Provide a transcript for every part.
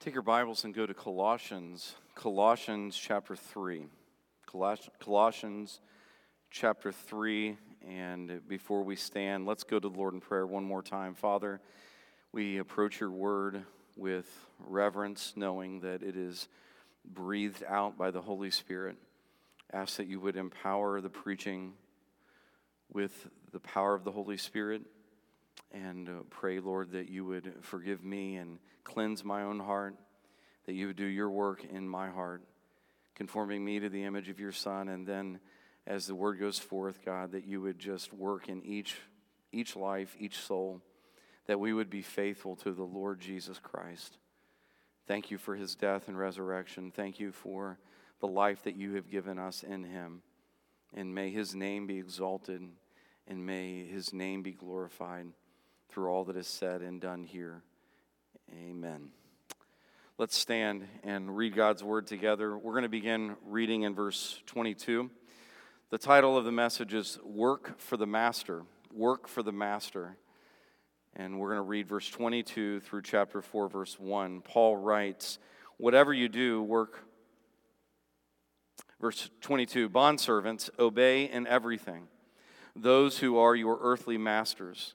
Take your Bibles and go to Colossians, Colossians chapter 3. Colossians chapter 3. And before we stand, let's go to the Lord in prayer one more time. Father, we approach your word with reverence, knowing that it is breathed out by the Holy Spirit. Ask that you would empower the preaching with the power of the Holy Spirit. And uh, pray, Lord, that you would forgive me and cleanse my own heart, that you would do your work in my heart, conforming me to the image of your Son. And then, as the word goes forth, God, that you would just work in each, each life, each soul, that we would be faithful to the Lord Jesus Christ. Thank you for his death and resurrection. Thank you for the life that you have given us in him. And may his name be exalted and may his name be glorified through all that is said and done here. Amen. Let's stand and read God's word together. We're going to begin reading in verse 22. The title of the message is Work for the Master. Work for the Master. And we're going to read verse 22 through chapter 4, verse 1. Paul writes, Whatever you do, work. Verse 22 Bondservants, obey in everything those who are your earthly masters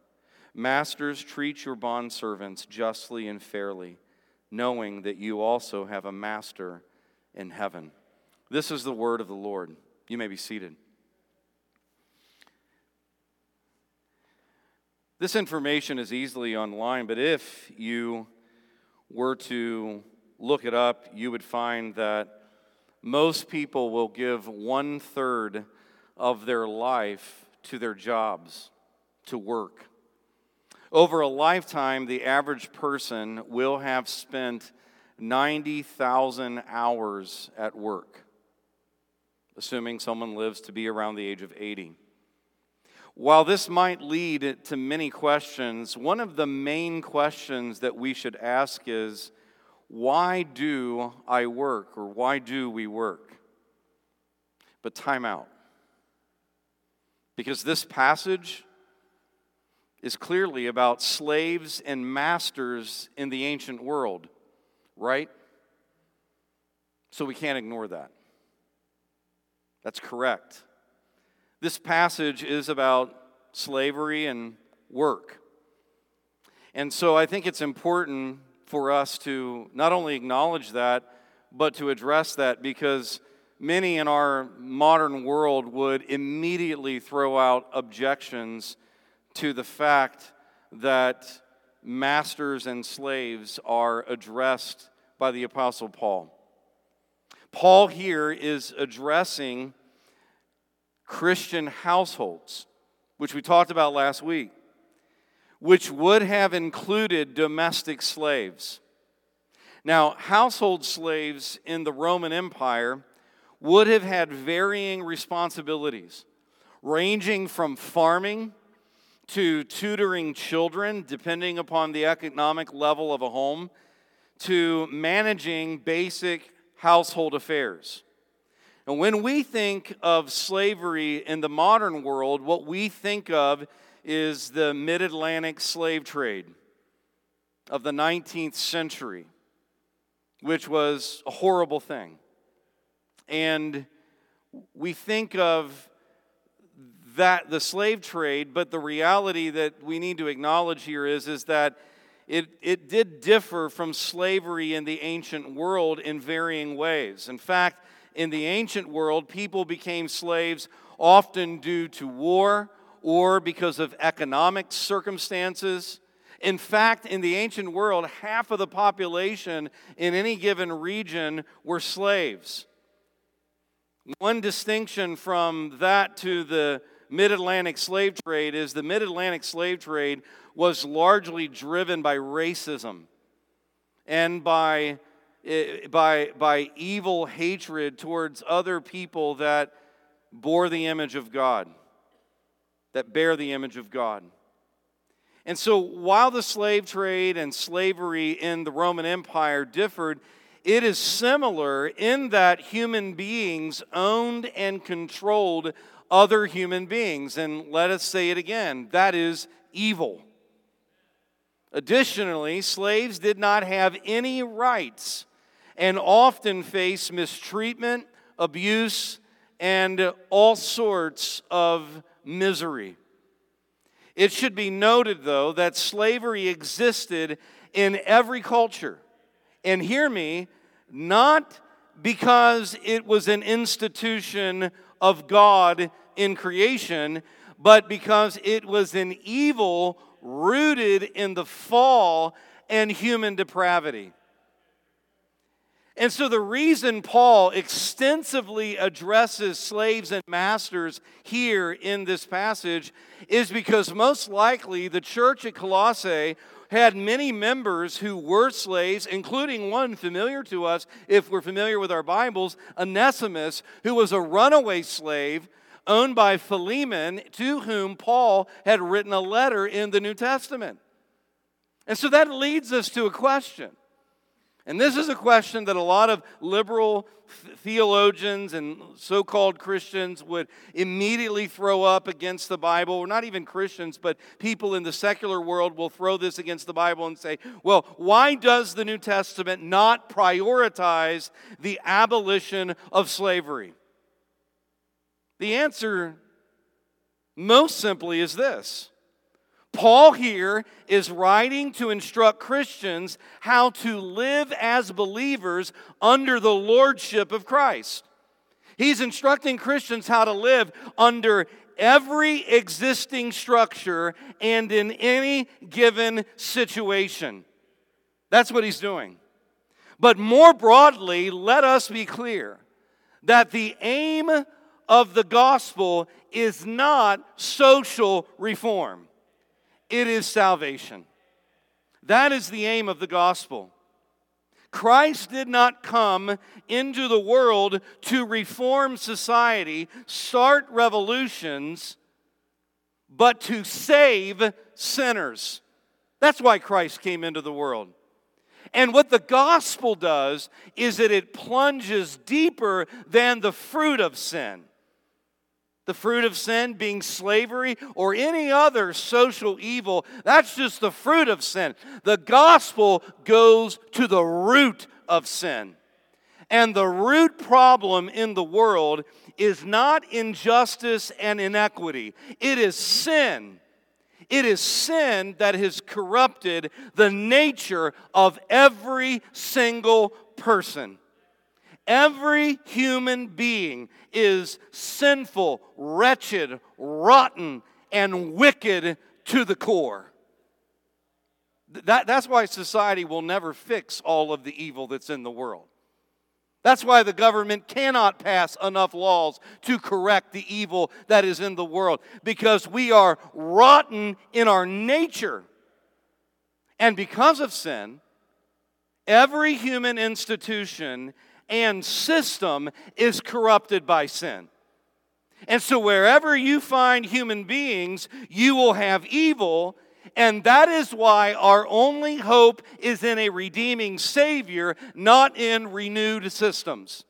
Masters, treat your bondservants justly and fairly, knowing that you also have a master in heaven. This is the word of the Lord. You may be seated. This information is easily online, but if you were to look it up, you would find that most people will give one third of their life to their jobs, to work. Over a lifetime, the average person will have spent 90,000 hours at work, assuming someone lives to be around the age of 80. While this might lead to many questions, one of the main questions that we should ask is why do I work or why do we work? But time out. Because this passage is clearly about slaves and masters in the ancient world, right? So we can't ignore that. That's correct. This passage is about slavery and work. And so I think it's important for us to not only acknowledge that, but to address that because many in our modern world would immediately throw out objections to the fact that masters and slaves are addressed by the Apostle Paul. Paul here is addressing Christian households, which we talked about last week, which would have included domestic slaves. Now, household slaves in the Roman Empire would have had varying responsibilities, ranging from farming to tutoring children, depending upon the economic level of a home, to managing basic household affairs. And when we think of slavery in the modern world, what we think of is the mid Atlantic slave trade of the 19th century, which was a horrible thing. And we think of that the slave trade, but the reality that we need to acknowledge here is, is that it, it did differ from slavery in the ancient world in varying ways. In fact, in the ancient world, people became slaves often due to war or because of economic circumstances. In fact, in the ancient world, half of the population in any given region were slaves. One distinction from that to the mid Atlantic slave trade is the mid Atlantic slave trade was largely driven by racism and by eh, by, by evil hatred towards other people that bore the image of God, that bear the image of God. And so, while the slave trade and slavery in the Roman Empire differed, it is similar in that human beings owned and controlled other human beings. And let us say it again that is evil. Additionally, slaves did not have any rights and often faced mistreatment, abuse, and all sorts of misery. It should be noted, though, that slavery existed in every culture. And hear me, not because it was an institution of God in creation, but because it was an evil rooted in the fall and human depravity. And so, the reason Paul extensively addresses slaves and masters here in this passage is because most likely the church at Colossae had many members who were slaves, including one familiar to us if we're familiar with our Bibles, Onesimus, who was a runaway slave owned by Philemon, to whom Paul had written a letter in the New Testament. And so that leads us to a question and this is a question that a lot of liberal theologians and so called Christians would immediately throw up against the Bible, or not even Christians, but people in the secular world will throw this against the Bible and say, well, why does the New Testament not prioritize the abolition of slavery? The answer, most simply, is this Paul here is writing to instruct Christians how to live as believers under the lordship of Christ. He's instructing Christians how to live under every existing structure and in any given situation. That's what he's doing. But more broadly, let us be clear that the aim of the gospel is not social reform it is salvation. That is the aim of the gospel. Christ did not come into the world to reform society, start revolutions, but to save sinners. That's why Christ came into the world. And what the gospel does is that it plunges deeper than the fruit of sin the fruit of sin being slavery or any other social evil. That's just the fruit of sin. The gospel goes to the root of sin. And the root problem in the world is not injustice and inequity, it is sin. It is sin that has corrupted the nature of every single person. Every human being is sinful, wretched, rotten, and wicked to the core. That, that's why society will never fix all of the evil that's in the world. That's why the government cannot pass enough laws to correct the evil that is in the world, because we are rotten in our nature. And because of sin, every human institution and system is corrupted by sin. And so, wherever you find human beings, you will have evil. And that is why our only hope is in a redeeming Savior, not in renewed systems.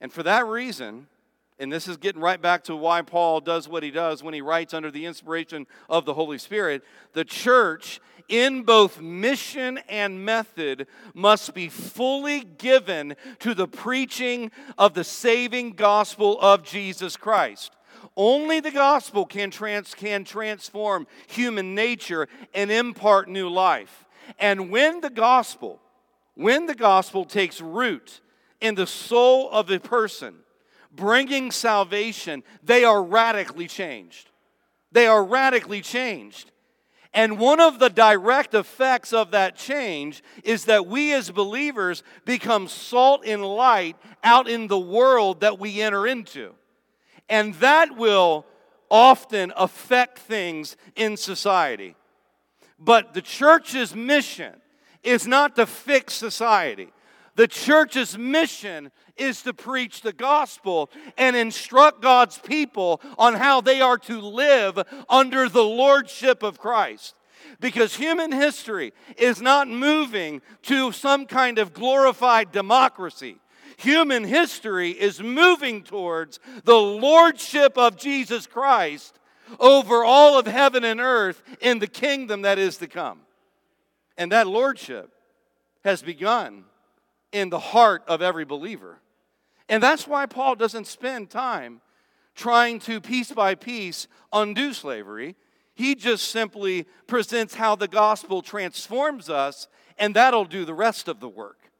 And for that reason, and this is getting right back to why Paul does what he does when he writes under the inspiration of the Holy Spirit, the church in both mission and method must be fully given to the preaching of the saving gospel of Jesus Christ. Only the gospel can, trans- can transform human nature and impart new life. And when the gospel, when the gospel takes root in the soul of a person, bringing salvation, they are radically changed. They are radically changed. And one of the direct effects of that change is that we as believers become salt and light out in the world that we enter into. And that will often affect things in society. But the church's mission is not to fix society. The church's mission is to preach the gospel and instruct God's people on how they are to live under the lordship of Christ. Because human history is not moving to some kind of glorified democracy. Human history is moving towards the lordship of Jesus Christ over all of heaven and earth in the kingdom that is to come. And that lordship has begun in the heart of every believer. And that's why Paul doesn't spend time trying to piece by piece undo slavery. He just simply presents how the gospel transforms us, and that'll do the rest of the work.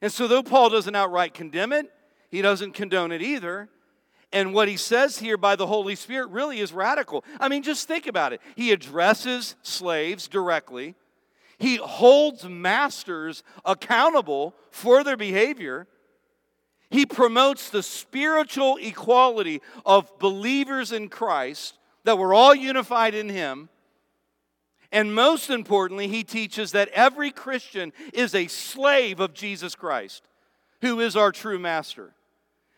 And so, though Paul doesn't outright condemn it, he doesn't condone it either. And what he says here by the Holy Spirit really is radical. I mean, just think about it. He addresses slaves directly, he holds masters accountable for their behavior. He promotes the spiritual equality of believers in Christ, that we're all unified in Him. And most importantly, he teaches that every Christian is a slave of Jesus Christ, who is our true master.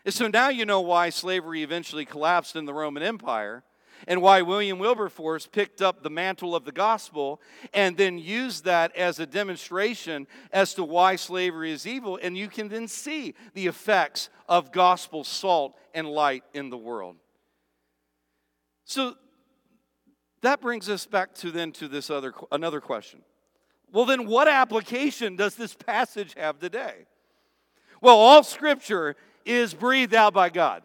And so now you know why slavery eventually collapsed in the Roman Empire and why William Wilberforce picked up the mantle of the gospel and then used that as a demonstration as to why slavery is evil. And you can then see the effects of gospel salt and light in the world. So that brings us back to then to this other another question. Well, then what application does this passage have today? Well, all scripture is breathed out by God,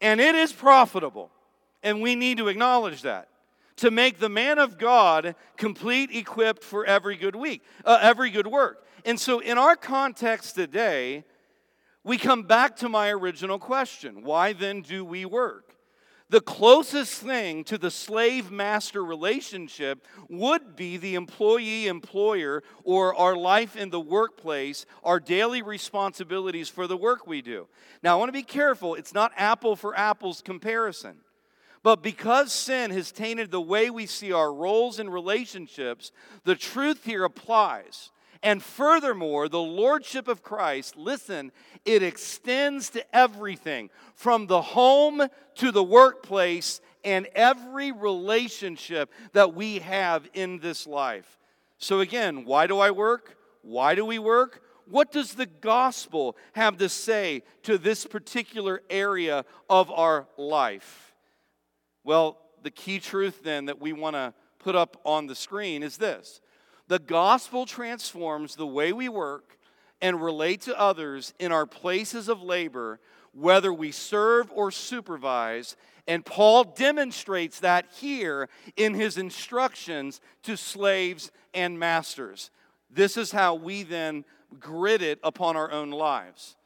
and it is profitable and we need to acknowledge that. To make the man of God complete, equipped for every good week, uh, every good work. And so, in our context today, we come back to my original question why then do we work? The closest thing to the slave master relationship would be the employee employer or our life in the workplace, our daily responsibilities for the work we do. Now, I want to be careful, it's not apple for apples comparison. But because sin has tainted the way we see our roles and relationships, the truth here applies. And furthermore, the lordship of Christ, listen, it extends to everything from the home to the workplace and every relationship that we have in this life. So, again, why do I work? Why do we work? What does the gospel have to say to this particular area of our life? Well, the key truth then that we want to put up on the screen is this the gospel transforms the way we work and relate to others in our places of labor, whether we serve or supervise. And Paul demonstrates that here in his instructions to slaves and masters. This is how we then grid it upon our own lives.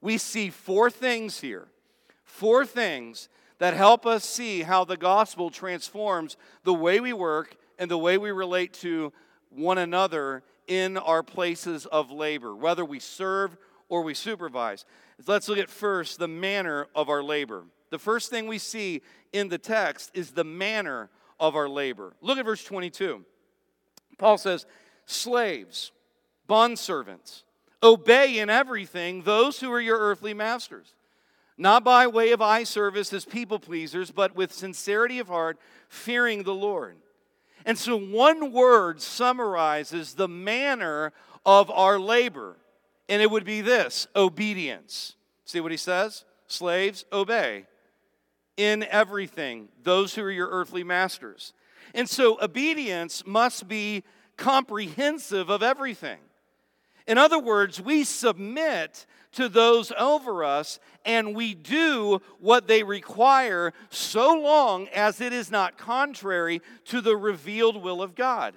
We see four things here. Four things that help us see how the gospel transforms the way we work and the way we relate to one another in our places of labor, whether we serve or we supervise. Let's look at first the manner of our labor. The first thing we see in the text is the manner of our labor. Look at verse 22. Paul says, Slaves, bondservants, obey in everything those who are your earthly masters not by way of eye service as people pleasers, but with sincerity of heart, fearing the Lord. And so, one word summarizes the manner of our labor, and it would be this obedience. See what he says? Slaves, obey in everything those who are your earthly masters. And so, obedience must be comprehensive of everything. In other words, we submit to those over us and we do what they require so long as it is not contrary to the revealed will of God.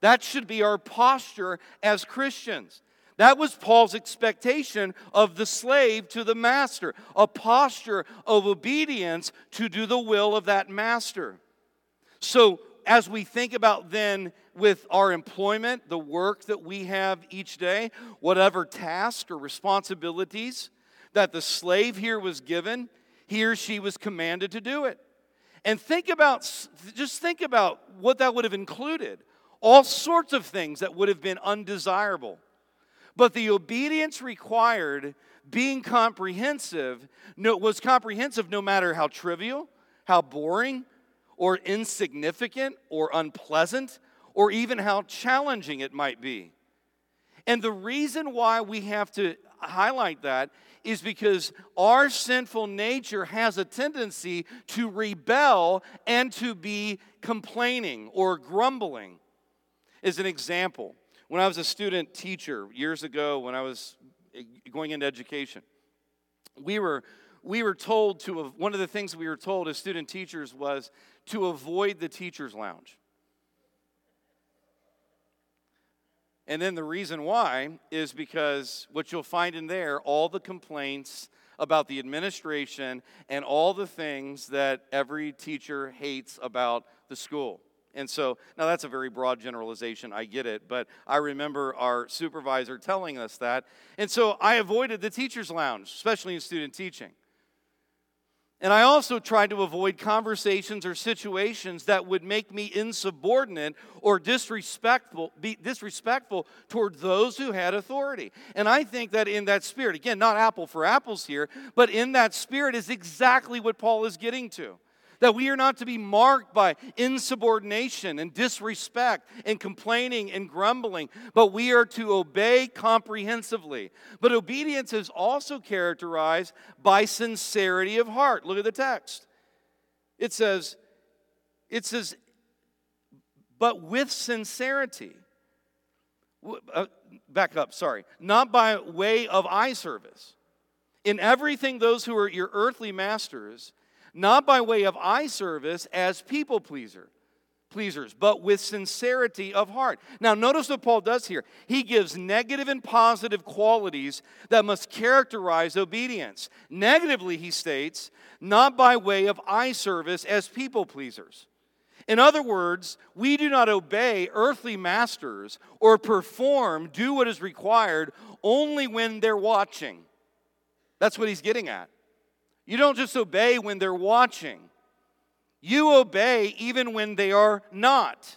That should be our posture as Christians. That was Paul's expectation of the slave to the master, a posture of obedience to do the will of that master. So, as we think about then with our employment, the work that we have each day, whatever task or responsibilities that the slave here was given, he or she was commanded to do it. And think about, just think about what that would have included. all sorts of things that would have been undesirable. But the obedience required, being comprehensive, was comprehensive no matter how trivial, how boring, or insignificant, or unpleasant, or even how challenging it might be. And the reason why we have to highlight that is because our sinful nature has a tendency to rebel and to be complaining or grumbling. As an example, when I was a student teacher years ago, when I was going into education, we were we were told to one of the things we were told as student teachers was to avoid the teachers lounge And then the reason why is because what you'll find in there, all the complaints about the administration and all the things that every teacher hates about the school. And so, now that's a very broad generalization, I get it, but I remember our supervisor telling us that. And so I avoided the teacher's lounge, especially in student teaching. And I also tried to avoid conversations or situations that would make me insubordinate or disrespectful, be disrespectful toward those who had authority. And I think that in that spirit, again, not apple for apples here, but in that spirit is exactly what Paul is getting to that we are not to be marked by insubordination and disrespect and complaining and grumbling, but we are to obey comprehensively. But obedience is also characterized by sincerity of heart. Look at the text. It says, it says, but with sincerity. Uh, back up, sorry. Not by way of eye service. In everything, those who are your earthly masters not by way of eye service as people pleaser pleasers, but with sincerity of heart. Now, notice what Paul does here. He gives negative and positive qualities that must characterize obedience. Negatively, he states, not by way of eye service as people pleasers. In other words, we do not obey earthly masters or perform, do what is required only when they're watching. That's what he's getting at. You don't just obey when they're watching, you obey even when they are not.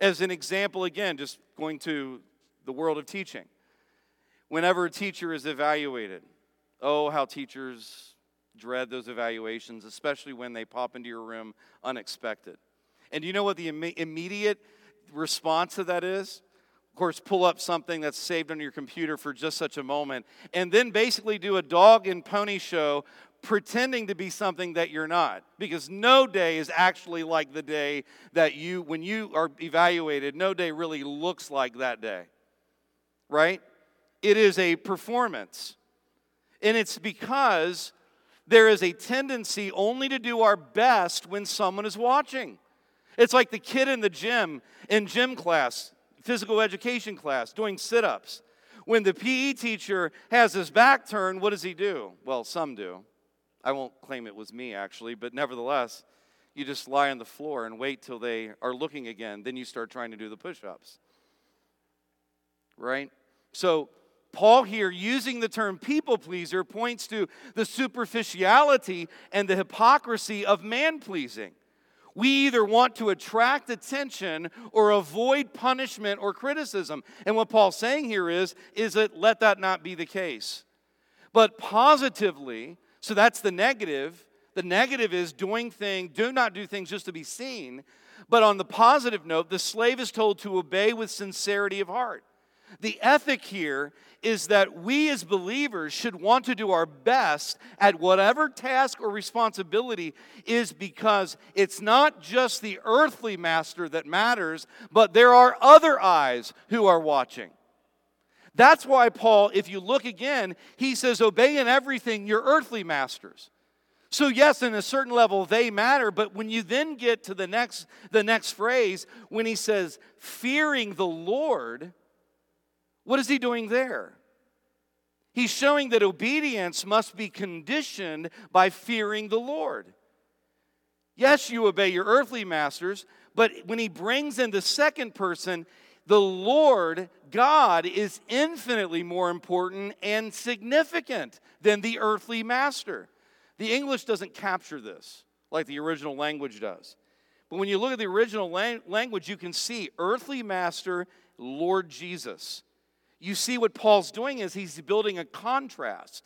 As an example, again, just going to the world of teaching. Whenever a teacher is evaluated, oh, how teachers dread those evaluations, especially when they pop into your room unexpected. And do you know what the Im- immediate response to that is? Of course, pull up something that's saved on your computer for just such a moment, and then basically do a dog and pony show pretending to be something that you're not because no day is actually like the day that you when you are evaluated no day really looks like that day right it is a performance and it's because there is a tendency only to do our best when someone is watching it's like the kid in the gym in gym class physical education class doing sit-ups when the PE teacher has his back turned, what does he do? Well, some do. I won't claim it was me actually, but nevertheless, you just lie on the floor and wait till they are looking again. Then you start trying to do the push ups. Right? So, Paul here, using the term people pleaser, points to the superficiality and the hypocrisy of man pleasing. We either want to attract attention or avoid punishment or criticism. And what Paul's saying here is, is that let that not be the case. But positively, so that's the negative. The negative is doing things, do not do things just to be seen. But on the positive note, the slave is told to obey with sincerity of heart. The ethic here is that we as believers should want to do our best at whatever task or responsibility is because it's not just the earthly master that matters, but there are other eyes who are watching. That's why Paul, if you look again, he says, Obey in everything your earthly masters. So yes, in a certain level they matter, but when you then get to the next the next phrase when he says fearing the Lord, what is he doing there? He's showing that obedience must be conditioned by fearing the Lord. Yes, you obey your earthly masters, but when he brings in the second person, the Lord God is infinitely more important and significant than the earthly master. The English doesn't capture this like the original language does. But when you look at the original language, you can see earthly master, Lord Jesus. You see what Paul's doing is he's building a contrast.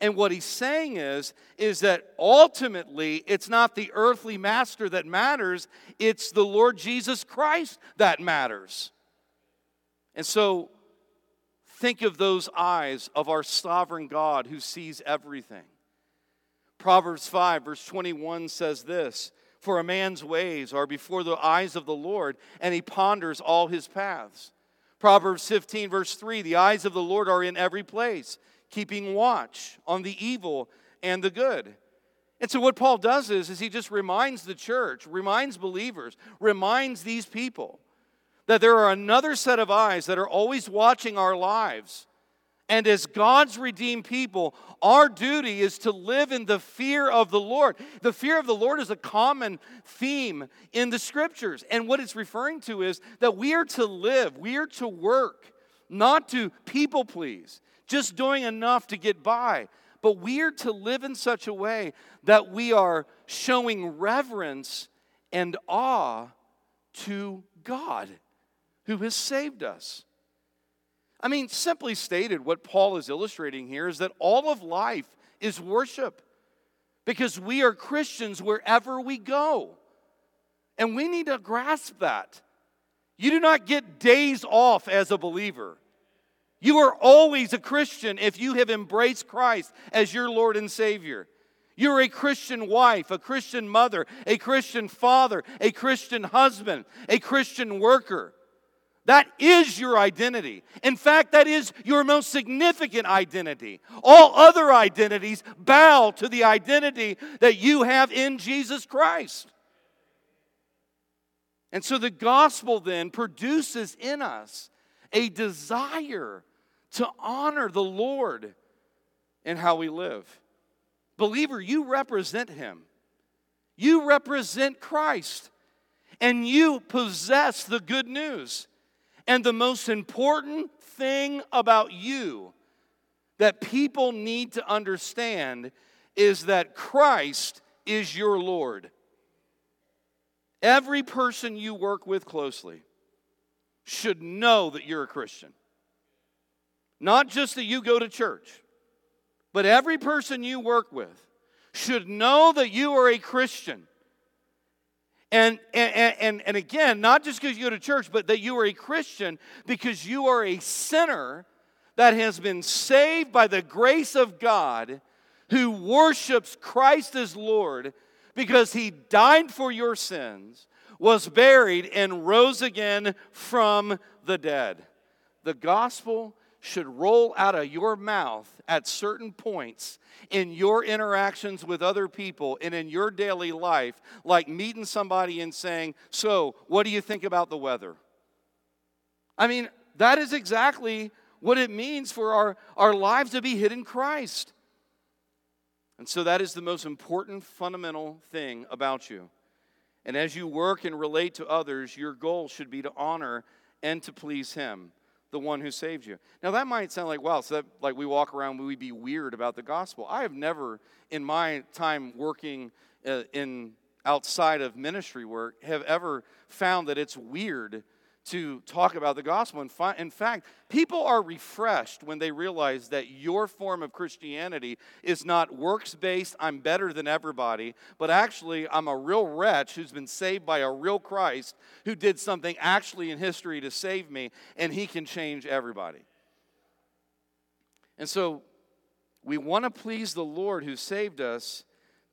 And what he's saying is, is that ultimately it's not the earthly master that matters, it's the Lord Jesus Christ that matters. And so think of those eyes of our sovereign God who sees everything. Proverbs 5, verse 21 says this for a man's ways are before the eyes of the Lord, and he ponders all his paths. Proverbs 15, verse 3 The eyes of the Lord are in every place, keeping watch on the evil and the good. And so, what Paul does is, is he just reminds the church, reminds believers, reminds these people that there are another set of eyes that are always watching our lives and as God's redeemed people, our duty is to live in the fear of the Lord. The fear of the Lord is a common theme in the scriptures. And what it's referring to is that we are to live, we are to work, not to people please, just doing enough to get by. But we are to live in such a way that we are showing reverence and awe to God who has saved us. I mean, simply stated, what Paul is illustrating here is that all of life is worship because we are Christians wherever we go. And we need to grasp that. You do not get days off as a believer. You are always a Christian if you have embraced Christ as your Lord and Savior. You're a Christian wife, a Christian mother, a Christian father, a Christian husband, a Christian worker. That is your identity. In fact, that is your most significant identity. All other identities bow to the identity that you have in Jesus Christ. And so the gospel then produces in us a desire to honor the Lord in how we live. Believer, you represent Him, you represent Christ, and you possess the good news. And the most important thing about you that people need to understand is that Christ is your Lord. Every person you work with closely should know that you're a Christian. Not just that you go to church, but every person you work with should know that you are a Christian. And, and, and, and again, not just because you go to church, but that you are a Christian because you are a sinner that has been saved by the grace of God who worships Christ as Lord because he died for your sins, was buried, and rose again from the dead. The gospel should roll out of your mouth at certain points in your interactions with other people and in your daily life, like meeting somebody and saying, So, what do you think about the weather? I mean, that is exactly what it means for our, our lives to be hid in Christ. And so, that is the most important fundamental thing about you. And as you work and relate to others, your goal should be to honor and to please Him the one who saved you. Now that might sound like wow, so that like we walk around we be weird about the gospel. I have never in my time working uh, in outside of ministry work have ever found that it's weird to talk about the gospel. Fi- in fact, people are refreshed when they realize that your form of Christianity is not works based, I'm better than everybody, but actually, I'm a real wretch who's been saved by a real Christ who did something actually in history to save me, and he can change everybody. And so, we want to please the Lord who saved us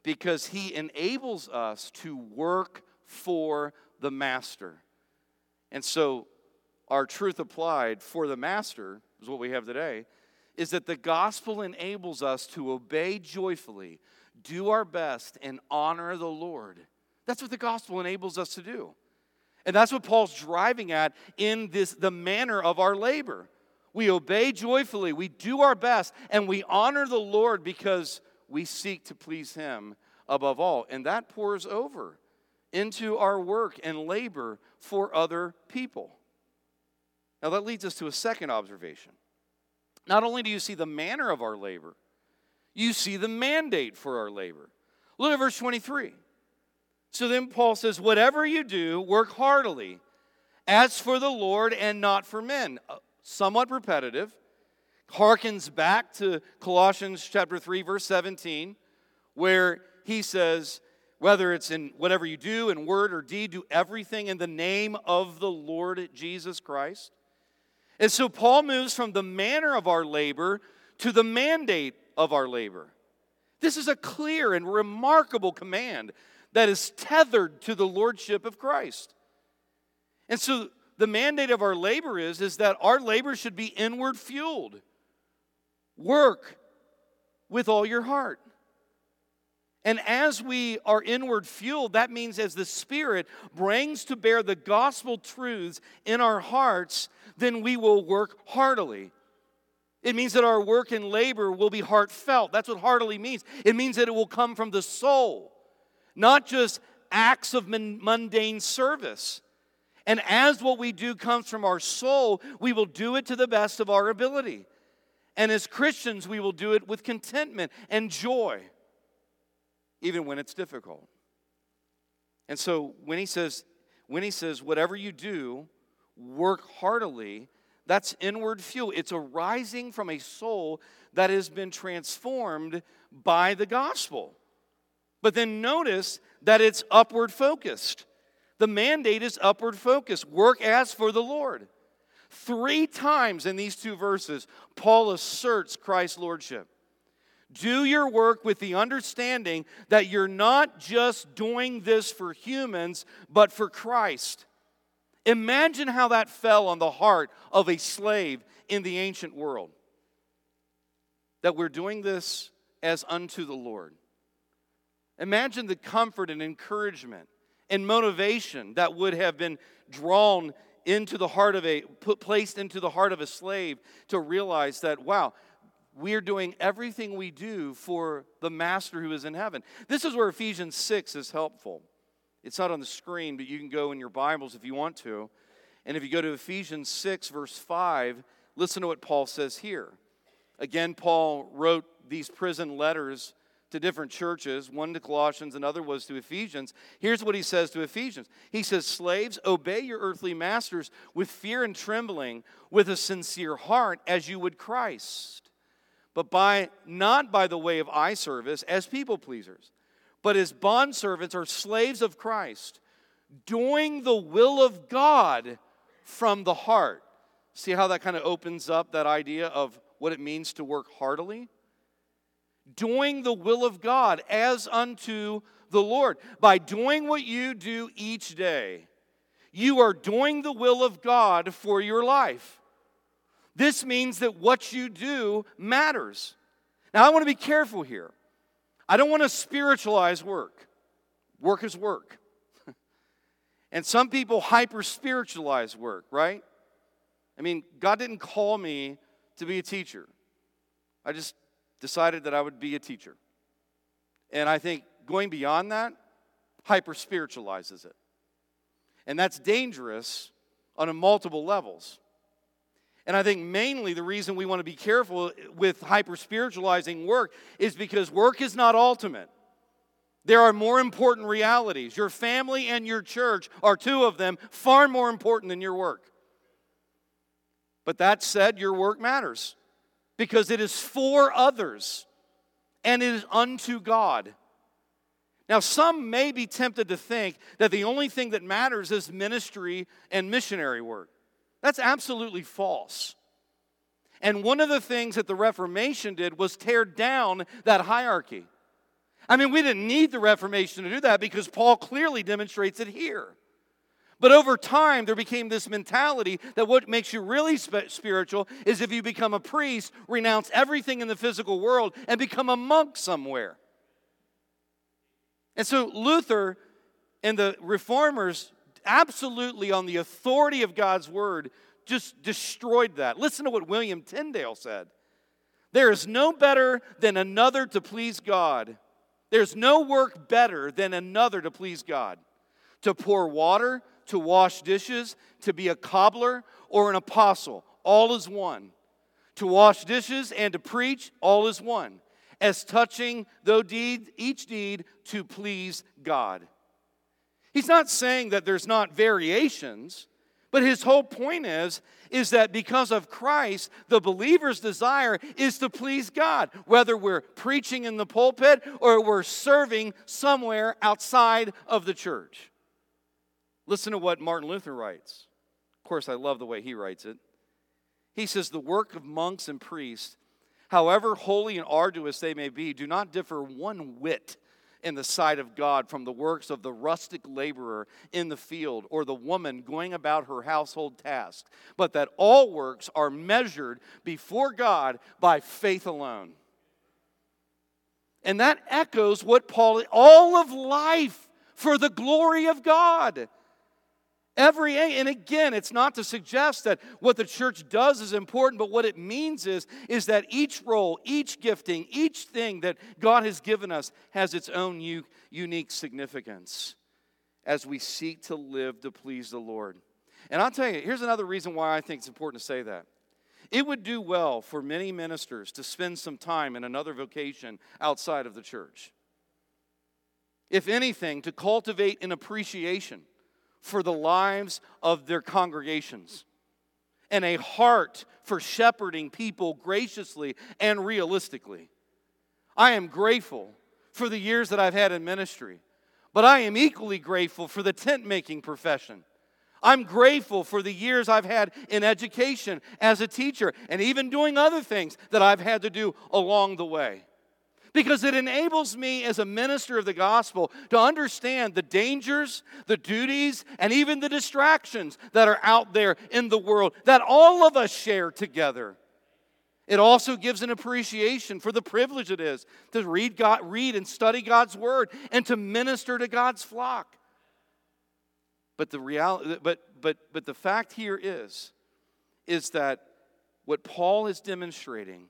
because he enables us to work for the Master. And so, our truth applied for the master is what we have today is that the gospel enables us to obey joyfully, do our best, and honor the Lord. That's what the gospel enables us to do. And that's what Paul's driving at in this the manner of our labor. We obey joyfully, we do our best, and we honor the Lord because we seek to please him above all. And that pours over into our work and labor for other people. Now, that leads us to a second observation. Not only do you see the manner of our labor, you see the mandate for our labor. Look at verse 23. So then Paul says, Whatever you do, work heartily, as for the Lord and not for men. Uh, somewhat repetitive, harkens back to Colossians chapter 3, verse 17, where he says, whether it's in whatever you do, in word or deed, do everything in the name of the Lord Jesus Christ. And so Paul moves from the manner of our labor to the mandate of our labor. This is a clear and remarkable command that is tethered to the lordship of Christ. And so the mandate of our labor is, is that our labor should be inward fueled. Work with all your heart. And as we are inward fueled, that means as the Spirit brings to bear the gospel truths in our hearts, then we will work heartily. It means that our work and labor will be heartfelt. That's what heartily means. It means that it will come from the soul, not just acts of mundane service. And as what we do comes from our soul, we will do it to the best of our ability. And as Christians, we will do it with contentment and joy even when it's difficult. And so when he says, when he says, whatever you do, work heartily, that's inward fuel. It's arising from a soul that has been transformed by the gospel. But then notice that it's upward focused. The mandate is upward focused. Work as for the Lord. Three times in these two verses, Paul asserts Christ's lordship. Do your work with the understanding that you're not just doing this for humans, but for Christ. Imagine how that fell on the heart of a slave in the ancient world. That we're doing this as unto the Lord. Imagine the comfort and encouragement and motivation that would have been drawn into the heart of a put placed into the heart of a slave to realize that wow we are doing everything we do for the master who is in heaven. This is where Ephesians 6 is helpful. It's not on the screen, but you can go in your Bibles if you want to. And if you go to Ephesians 6, verse 5, listen to what Paul says here. Again, Paul wrote these prison letters to different churches, one to Colossians, another was to Ephesians. Here's what he says to Ephesians He says, Slaves, obey your earthly masters with fear and trembling, with a sincere heart, as you would Christ but by not by the way of eye service as people pleasers, but as bondservants or slaves of Christ, doing the will of God from the heart. See how that kind of opens up that idea of what it means to work heartily? Doing the will of God as unto the Lord. By doing what you do each day, you are doing the will of God for your life. This means that what you do matters. Now, I want to be careful here. I don't want to spiritualize work. Work is work. and some people hyper spiritualize work, right? I mean, God didn't call me to be a teacher. I just decided that I would be a teacher. And I think going beyond that hyper spiritualizes it. And that's dangerous on a multiple levels. And I think mainly the reason we want to be careful with hyper spiritualizing work is because work is not ultimate. There are more important realities. Your family and your church are two of them, far more important than your work. But that said, your work matters because it is for others and it is unto God. Now, some may be tempted to think that the only thing that matters is ministry and missionary work. That's absolutely false. And one of the things that the Reformation did was tear down that hierarchy. I mean, we didn't need the Reformation to do that because Paul clearly demonstrates it here. But over time, there became this mentality that what makes you really spiritual is if you become a priest, renounce everything in the physical world, and become a monk somewhere. And so Luther and the reformers absolutely on the authority of God's word, just destroyed that. Listen to what William Tyndale said There is no better than another to please God. There's no work better than another to please God. To pour water, to wash dishes, to be a cobbler, or an apostle, all is one. To wash dishes and to preach, all is one. As touching, though deed, each deed to please God. He's not saying that there's not variations, but his whole point is is that because of Christ, the believer's desire is to please God, whether we're preaching in the pulpit or we're serving somewhere outside of the church. Listen to what Martin Luther writes. Of course, I love the way he writes it. He says, The work of monks and priests, however holy and arduous they may be, do not differ one whit in the sight of God from the works of the rustic laborer in the field or the woman going about her household tasks, but that all works are measured before God by faith alone. And that echoes what Paul, all of life for the glory of God. Every and again, it's not to suggest that what the church does is important, but what it means is, is that each role, each gifting, each thing that God has given us has its own u- unique significance as we seek to live to please the Lord. And I'll tell you, here's another reason why I think it's important to say that. It would do well for many ministers to spend some time in another vocation outside of the church. If anything, to cultivate an appreciation for the lives of their congregations and a heart for shepherding people graciously and realistically. I am grateful for the years that I've had in ministry, but I am equally grateful for the tent making profession. I'm grateful for the years I've had in education as a teacher and even doing other things that I've had to do along the way because it enables me as a minister of the gospel to understand the dangers, the duties, and even the distractions that are out there in the world that all of us share together. It also gives an appreciation for the privilege it is to read, God, read and study God's word and to minister to God's flock. But the reality, but but but the fact here is, is that what Paul is demonstrating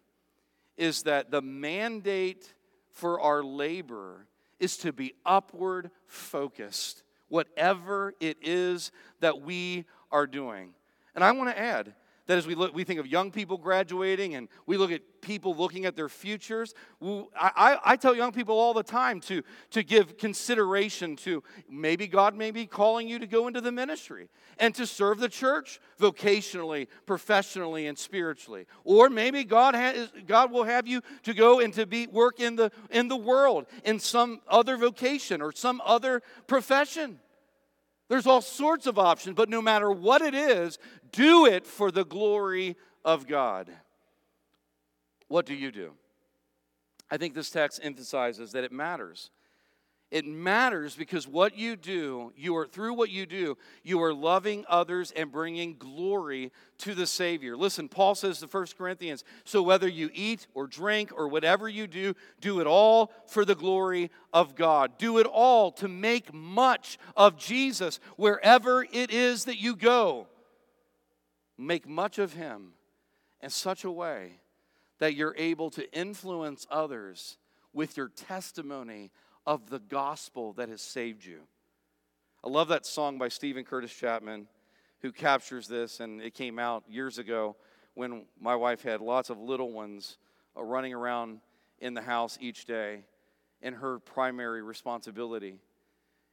is that the mandate for our labor is to be upward focused, whatever it is that we are doing. And I want to add that as we look, we think of young people graduating and we look at people looking at their futures. I, I, I, tell young people all the time to, to give consideration to maybe God may be calling you to go into the ministry and to serve the church vocationally, professionally, and spiritually. Or maybe God, has, God will have you to go and to be, work in the, in the world in some other vocation or some other profession. There's all sorts of options, but no matter what it is, do it for the glory of God. What do you do? I think this text emphasizes that it matters. It matters because what you do, you are through what you do, you are loving others and bringing glory to the Savior. Listen, Paul says to 1 Corinthians, so whether you eat or drink or whatever you do, do it all for the glory of God. Do it all to make much of Jesus wherever it is that you go. Make much of him in such a way that you're able to influence others with your testimony of the gospel that has saved you. I love that song by Steven Curtis Chapman who captures this, and it came out years ago when my wife had lots of little ones uh, running around in the house each day in her primary responsibility.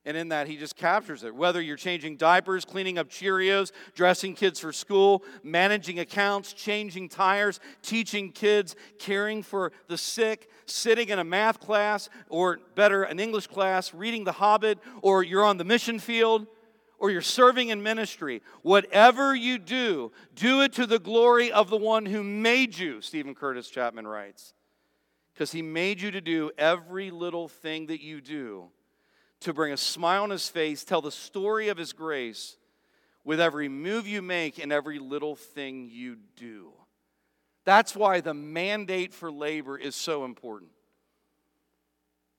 And in that, he just captures it. Whether you're changing diapers, cleaning up Cheerios, dressing kids for school, managing accounts, changing tires, teaching kids, caring for the sick, sitting in a math class, or better, an English class, reading The Hobbit, or you're on the mission field, or you're serving in ministry, whatever you do, do it to the glory of the one who made you, Steven Curtis Chapman writes. Because he made you to do every little thing that you do to bring a smile on his face, tell the story of his grace with every move you make and every little thing you do. That's why the mandate for labor is so important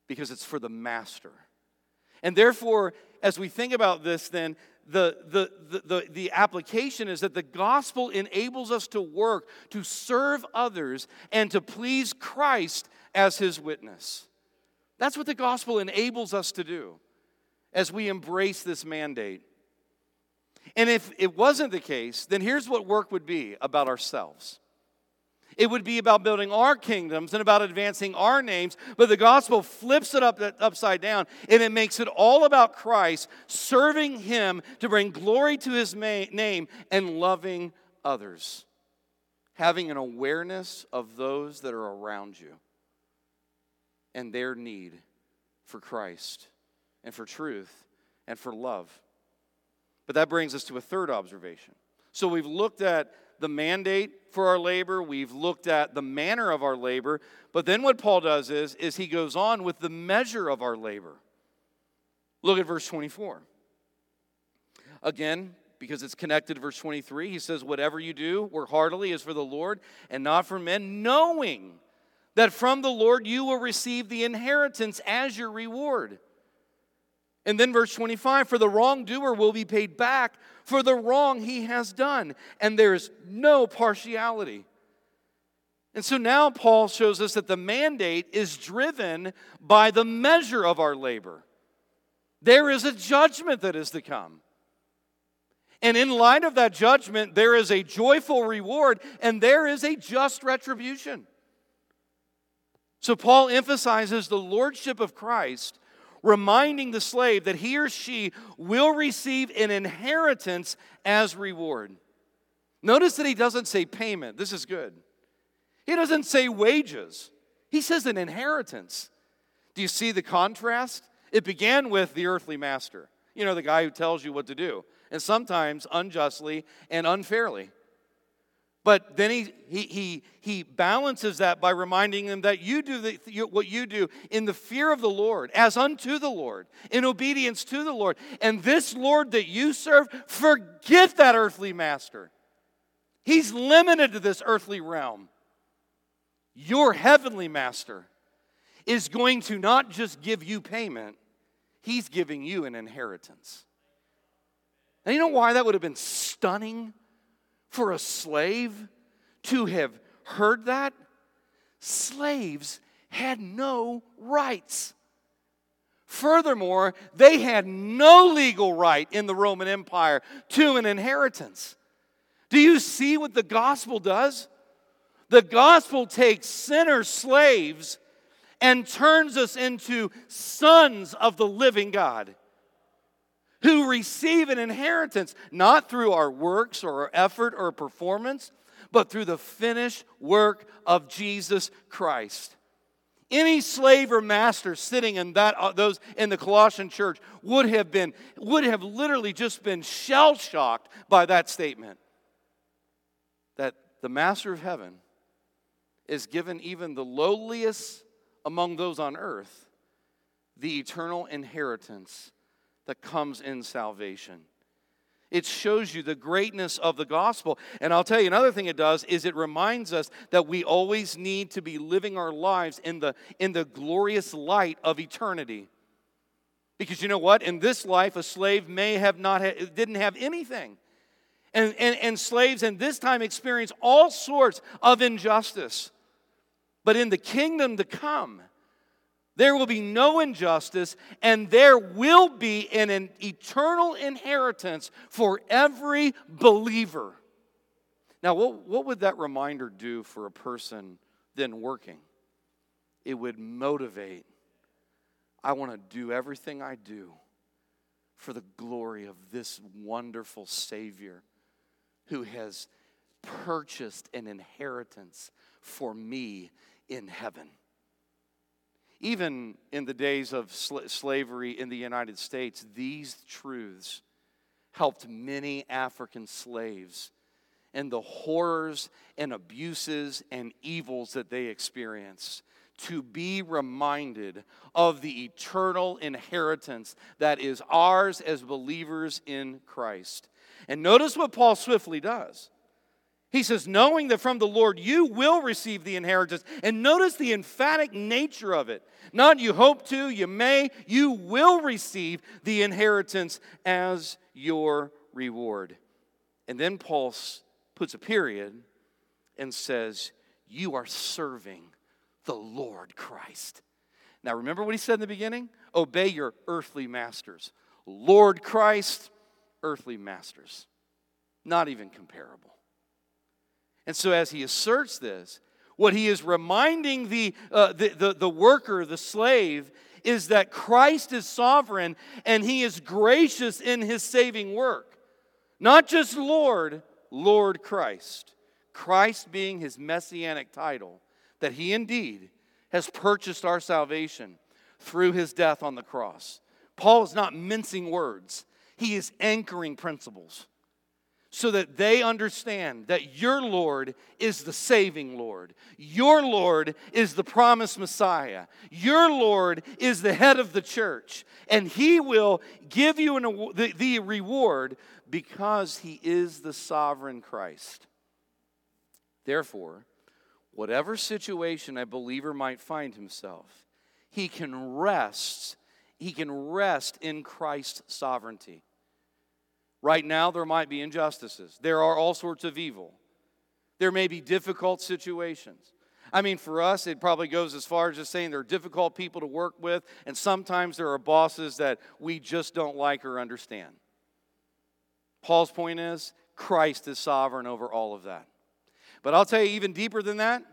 because it's for the master. And therefore, as we think about this, then the, the, the, the, application is that the gospel enables us to work to serve others and to please Christ as his witness. That's what the gospel enables us to do as we embrace this mandate. And if it wasn't the case, then here's what work would be about ourselves It would be about building our kingdoms and about advancing our names, but the gospel flips it up upside down and it makes it all about Christ, serving him to bring glory to his name and loving others. Having an awareness of those that are around you and their need for Christ and for truth and for love. But that brings us to a third observation. So we've looked at the mandate for our labor, we've looked at the manner of our labor, but then what Paul does is is he goes on with the measure of our labor. Look at verse 24. Again, because it's connected to verse 23, he says, Whatever you do, work heartily is for the Lord and not for men, knowing that from the Lord you will receive the inheritance as your reward. And then verse 25 For the wrongdoer will be paid back for the wrong he has done, and there is no partiality. And so now Paul shows us that the mandate is driven by the measure of our labor. There is a judgment that is to come. And in light of that judgment, there is a joyful reward and there is a just retribution. So Paul emphasizes the lordship of Christ reminding the slave that he or she will receive an inheritance as reward. Notice that he doesn't say payment. This is good. He doesn't say wages, he says an inheritance. Do you see the contrast? It began with the earthly master, you know, the guy who tells you what to do, and sometimes unjustly and unfairly. But then he, he, he, he balances that by reminding them that you do the, what you do in the fear of the Lord, as unto the Lord, in obedience to the Lord. And this Lord that you serve, forget that earthly master. He's limited to this earthly realm. Your heavenly master is going to not just give you payment, he's giving you an inheritance. And you know why that would have been stunning? For a slave to have heard that? Slaves had no rights. Furthermore, they had no legal right in the Roman Empire to an inheritance. Do you see what the gospel does? The gospel takes sinner slaves and turns us into sons of the living God who receive an inheritance, not through our works or our effort or performance, but through the finished work of Jesus Christ. Any slave or master sitting in that uh, those in the Colossian church would have been would have literally just been shell shocked by that statement. That the master of heaven is given even the lowliest among those on earth the eternal inheritance that comes in salvation. It shows you the greatness of the gospel. And I'll tell you another thing it does is it reminds us that we always need to be living our lives in the in the glorious light of eternity. Because you know what? In this life a slave may have not ha- didn't have anything. And, and, and slaves in this time experience all sorts of injustice. But in the kingdom to come, there will be no injustice, and there will be an, eternal inheritance for every believer. Now, what, what would that reminder do for a person then working? It would motivate. I want to do everything I do for the glory of this wonderful Savior who has purchased an inheritance for me in heaven. Even in the days of sl- slavery in the United States, these truths helped many African slaves and the horrors and abuses and evils that they experienced to be reminded of the eternal inheritance that is ours as believers in Christ. And notice what Paul swiftly does. He says, knowing that from the Lord you will receive the inheritance. And notice the emphatic nature of it. Not you hope to, you may, you will receive the inheritance as your reward. And then Paul puts a period and says, You are serving the Lord Christ. Now, remember what he said in the beginning? Obey your earthly masters. Lord Christ, earthly masters. Not even comparable. And so, as he asserts this, What he is reminding the, uh, the, the, the worker, the slave, is that Christ is sovereign and he is gracious in his saving work. Not just Lord, Lord Christ. Christ being his messianic title, that he indeed has purchased our salvation through his death on the cross. Paul is not mincing words, he is anchoring principles so that they understand that your Lord is the saving Lord. Your Lord is the promised Messiah. Your Lord is the head of the church. And He will give you an, the, the reward because He is the sovereign Christ. Therefore, whatever situation a believer might find himself, he can rest. He can rest in Christ's sovereignty. Right now, there might be injustices. There are all sorts of evil. There may be difficult situations. I mean, for us, it probably goes as far as just saying there are difficult people to work with, and sometimes there are bosses that we just don't like or understand. Paul's point is Christ is sovereign over all of that. But I'll tell you, even deeper than that,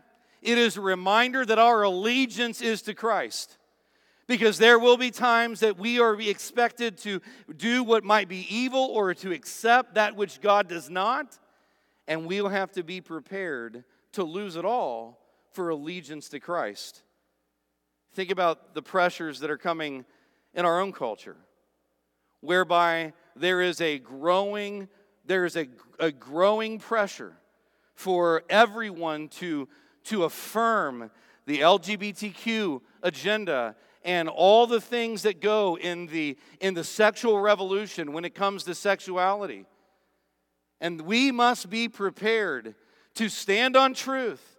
it is a reminder that our allegiance is to Christ. Because there will be times that we are expected to do what might be evil or to accept that which God does not. And we'll have to be prepared to lose it all for allegiance to Christ. Think about the pressures that are coming in our own culture, whereby there is a growing, there is a, a growing pressure for everyone to, to affirm the LGBTQ agenda and all the things that go in the, in the sexual revolution when it comes to sexuality. And we must be prepared to stand on truth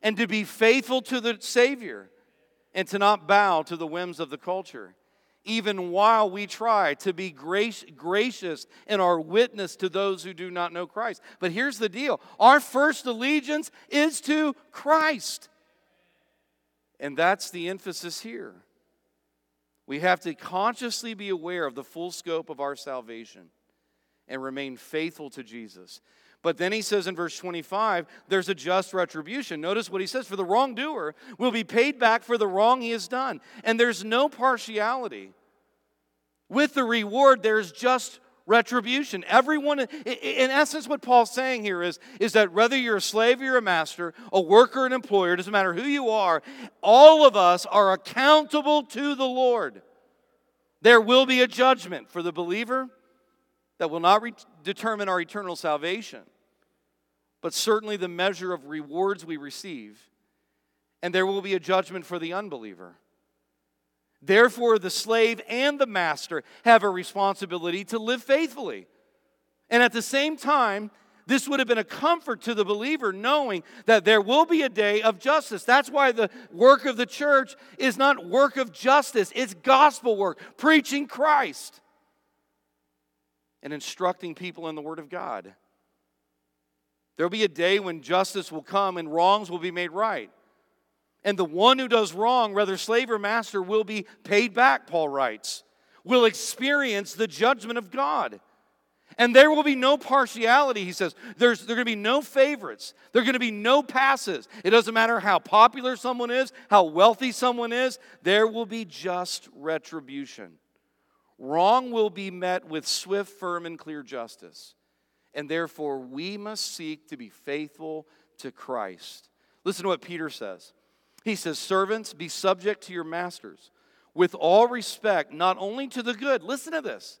and to be faithful to the Savior and to not bow to the whims of the culture, even while we try to be gracious in our witness to those who do not know Christ. But here's the deal our first allegiance is to Christ. And that's the emphasis here. We have to consciously be aware of the full scope of our salvation and remain faithful to Jesus. But then he says in verse 25, there's a just retribution. Notice what he says for the wrongdoer will be paid back for the wrong he has done. And there's no partiality. With the reward, there's just retribution. Everyone, in essence, what Paul's saying here is, is that whether you're a slave or you're a master, a worker, an employer, doesn't matter who you are, all of us are accountable to the Lord. There will be a judgment for the believer that will not re- determine our eternal salvation, but certainly the measure of rewards we receive. And there will be a judgment for the unbeliever. Therefore, the slave and the master have a responsibility to live faithfully. And at the same time, this would have been a comfort to the believer knowing that there will be a day of justice. That's why the work of the church is not work of justice, it's gospel work, preaching Christ and instructing people in the Word of God. There'll be a day when justice will come and wrongs will be made right. And the one who does wrong, whether slave or master, will be paid back, Paul writes, will experience the judgment of God. And there will be no partiality, he says. There's there going to be no favorites. There are going to be no passes. It doesn't matter how popular someone is, how wealthy someone is, there will be just retribution. Wrong will be met with swift, firm, and clear justice. And therefore, we must seek to be faithful to Christ. Listen to what Peter says. He says, Servants, be subject to your masters with all respect, not only to the good, listen to this,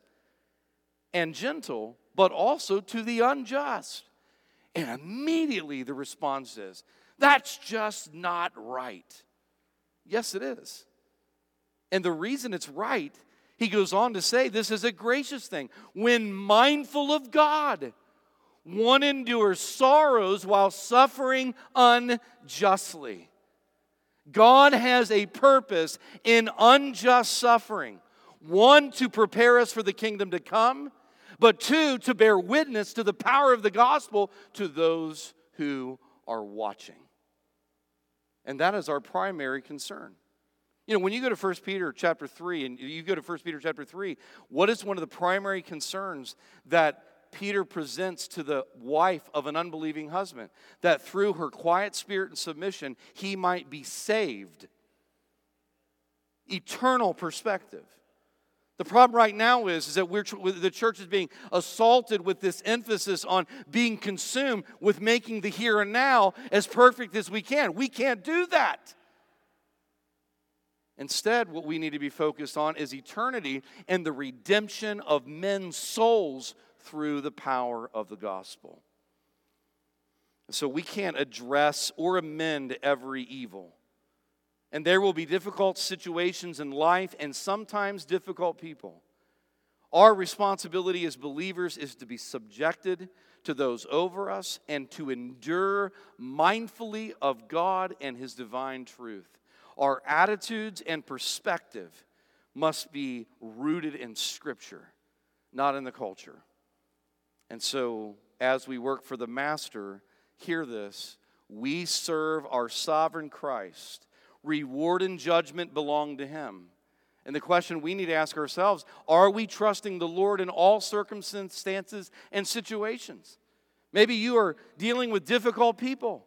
and gentle, but also to the unjust. And immediately the response is, That's just not right. Yes, it is. And the reason it's right, he goes on to say, this is a gracious thing. When mindful of God, one endures sorrows while suffering unjustly. God has a purpose in unjust suffering. One, to prepare us for the kingdom to come, but two, to bear witness to the power of the gospel to those who are watching. And that is our primary concern. You know, when you go to 1 Peter chapter 3 and you go to 1 Peter chapter 3, what is one of the primary concerns that Peter presents to the wife of an unbelieving husband, that through her quiet spirit and submission, he might be saved. Eternal perspective. The problem right now is, is that we're, the church is being assaulted with this emphasis on being consumed with making the here and now as perfect as we can. We can't do that. Instead, what we need to be focused on is eternity and the redemption of men's souls through the power of the gospel. So we can't address or amend every evil. And there will be difficult situations in life and sometimes difficult people. Our responsibility as believers is to be subjected to those over us and to endure mindfully of God and His divine truth. Our attitudes and perspective must be rooted in Scripture, not in the culture. And so, as we work for the Master, hear this we serve our sovereign Christ. Reward and judgment belong to Him. And the question we need to ask ourselves are we trusting the Lord in all circumstances and situations? Maybe you are dealing with difficult people.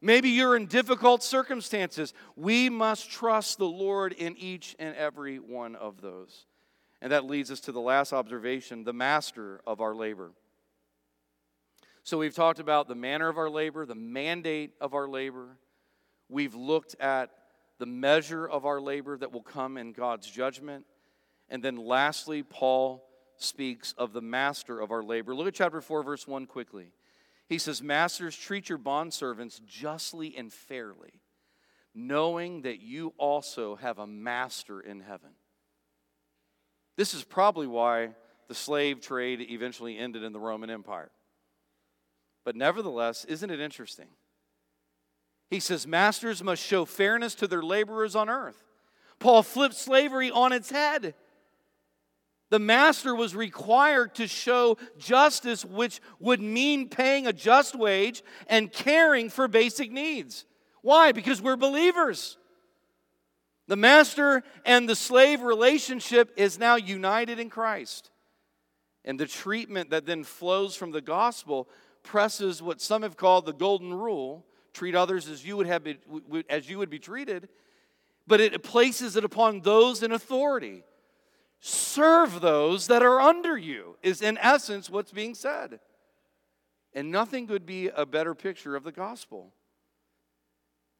Maybe you're in difficult circumstances. We must trust the Lord in each and every one of those. And that leads us to the last observation the master of our labor. So we've talked about the manner of our labor, the mandate of our labor. We've looked at the measure of our labor that will come in God's judgment. And then lastly, Paul speaks of the master of our labor. Look at chapter 4, verse 1 quickly. He says, Masters, treat your bondservants justly and fairly, knowing that you also have a master in heaven. This is probably why the slave trade eventually ended in the Roman Empire. But nevertheless, isn't it interesting? He says, Masters must show fairness to their laborers on earth. Paul flipped slavery on its head. The master was required to show justice, which would mean paying a just wage and caring for basic needs. Why? Because we're believers. The master and the slave relationship is now united in Christ. And the treatment that then flows from the gospel presses what some have called the golden rule treat others as you would, have been, as you would be treated, but it places it upon those in authority serve those that are under you, is in essence what's being said. And nothing could be a better picture of the gospel.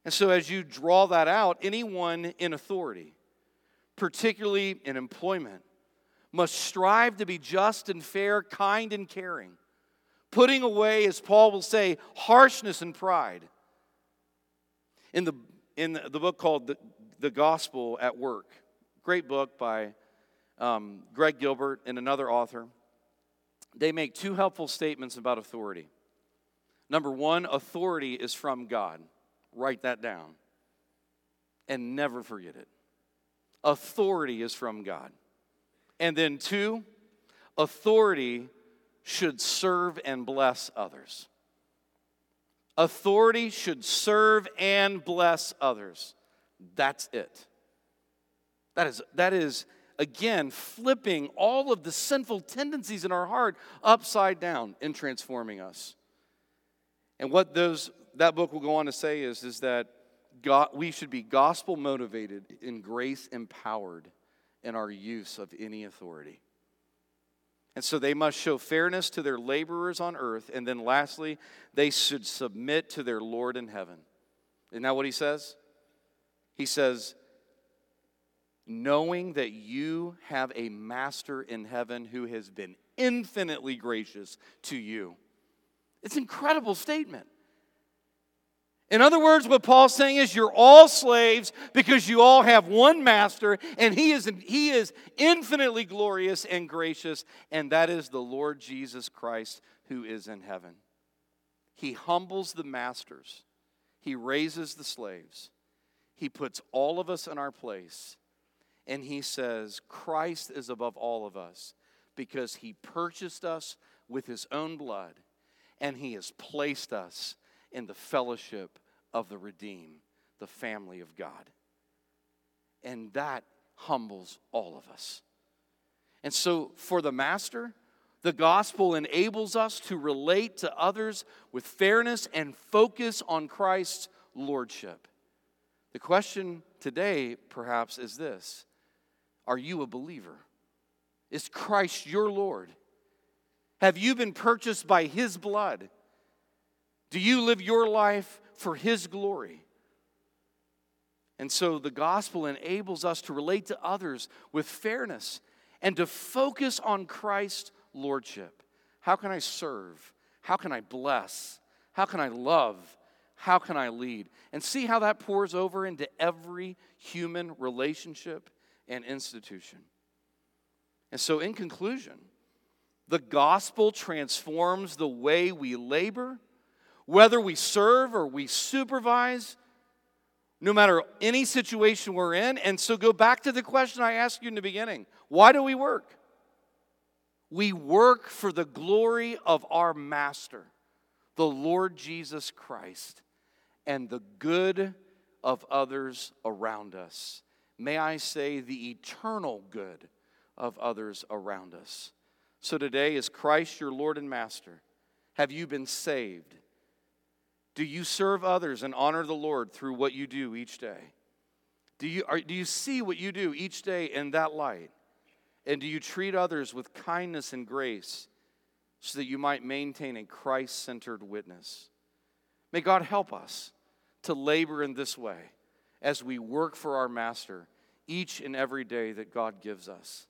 And so, as you draw that out, anyone in authority, particularly in employment, must strive to be just and fair, kind and caring, putting away, as Paul will say, harshness and pride. In the, in the book called the, the Gospel at Work, great book by um, Greg Gilbert, and another author, they make two helpful statements about authority. Number one, authority is from God. Write that down and never forget it. Authority is from God. And then, two, authority should serve and bless others. Authority should serve and bless others. That's it. That is, that is again, flipping all of the sinful tendencies in our heart upside down and transforming us. And what those that book will go on to say is, is that God, we should be gospel motivated and grace empowered in our use of any authority. And so they must show fairness to their laborers on earth. And then lastly, they should submit to their Lord in heaven. Isn't that what he says? He says, knowing that you have a master in heaven who has been infinitely gracious to you. It's an incredible statement. In other words, what Paul's saying is you're all slaves because you all have one master, and he is, he is infinitely glorious and gracious, and that is the Lord Jesus Christ who is in heaven. He humbles the masters, he raises the slaves, he puts all of us in our place. And he says, Christ is above all of us because he purchased us with his own blood and he has placed us in the fellowship of the redeemed, the family of God. And that humbles all of us. And so, for the master, The gospel enables us to relate to others with fairness and focus on Christ's lordship. The question today, perhaps, is this Are you a believer? Is Christ your Lord? Have you been purchased by His blood? Do you live your life for His glory? And so the gospel enables us to relate to others with fairness and to focus on Christ's lordship. How can I serve? How can I bless? How can I love? How can I lead? And see how that pours over into every human relationship and institution. And so, in conclusion, the gospel transforms the way we labor, whether we serve or we supervise, no matter any situation we're in. And so, go back to the question I asked you in the beginning why do we work? We work for the glory of our Master, the Lord Jesus Christ, and the good of others around us. May I say, the eternal good of others around us. So today, is Christ your Lord and Master? Have you been saved? Do you serve others and honor the Lord through what you do each day? Do you, are, do you see what you do each day in that light? And do you treat others with kindness and grace so that you might maintain a Christ centered witness? May God help us to labor in this way as we work for our Master each and every day that God gives us.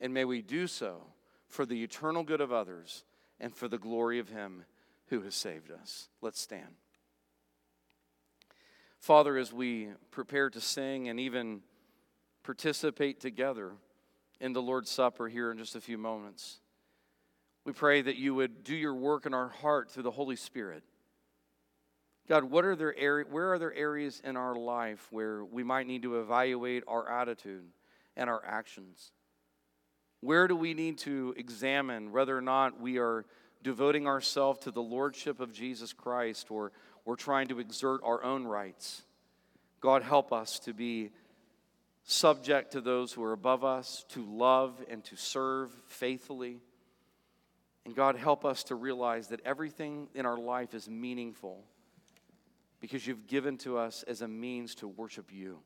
And may we do so for the eternal good of others and for the glory of Him who has saved us. Let's stand. Father, as we prepare to sing and even participate together in the Lord's Supper here in just a few moments, we pray that you would do your work in our heart through the Holy Spirit. God, what are there area, where are there areas in our life where we might need to evaluate our attitude and our actions? Where do we need to examine whether or not we are devoting ourselves to the lordship of Jesus Christ or we're trying to exert our own rights? God, help us to be subject to those who are above us, to love and to serve faithfully. And God, help us to realize that everything in our life is meaningful because you've given to us as a means to worship you.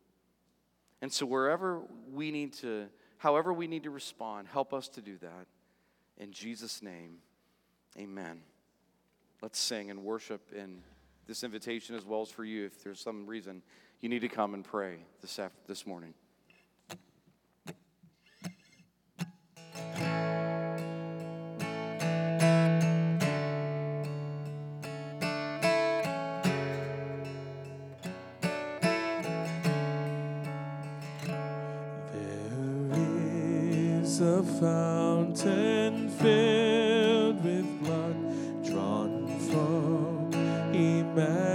And so, wherever we need to however we need to respond, help us to do that. In Jesus' name, amen. Let's sing and worship in this invitation as well as for you if there's some reason you need to come and pray this, after, this morning. a fountain filled Emmanuel's